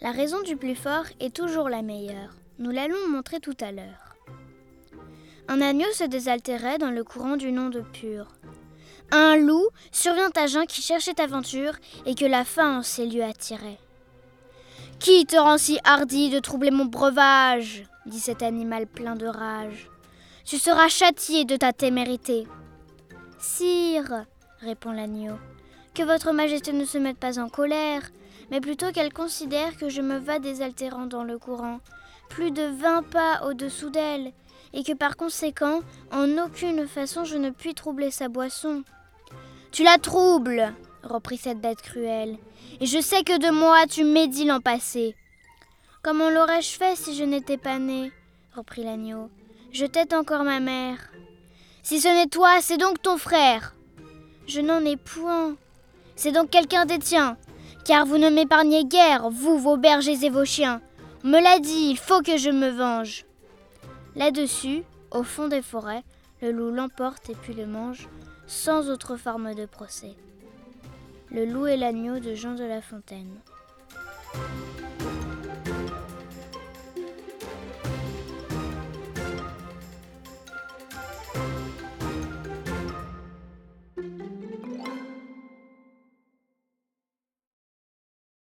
La raison du plus fort est toujours la meilleure. Nous l'allons montrer tout à l'heure. Un agneau se désaltérait dans le courant du nom de Pur. Un loup survint à Jean qui cherchait aventure et que la faim en ces lieux attirait. Qui te rend si hardi de troubler mon breuvage? dit cet animal plein de rage. Tu seras châtié de ta témérité. Sire, répond l'agneau, que votre majesté ne se mette pas en colère, mais plutôt qu'elle considère que je me vas désaltérant dans le courant, plus de vingt pas au-dessous d'elle, et que par conséquent, en aucune façon je ne puis troubler sa boisson. Tu la troubles, reprit cette bête cruelle, et je sais que de moi tu médis l'an passé. Comment l'aurais-je fait si je n'étais pas né reprit l'agneau. Je tête encore ma mère. Si ce n'est toi, c'est donc ton frère. Je n'en ai point. C'est donc quelqu'un des tiens, car vous ne m'épargnez guère, vous, vos bergers et vos chiens. Me l'a dit, il faut que je me venge. Là-dessus, au fond des forêts, le loup l'emporte et puis le mange, sans autre forme de procès. Le loup et l'agneau de Jean de La Fontaine.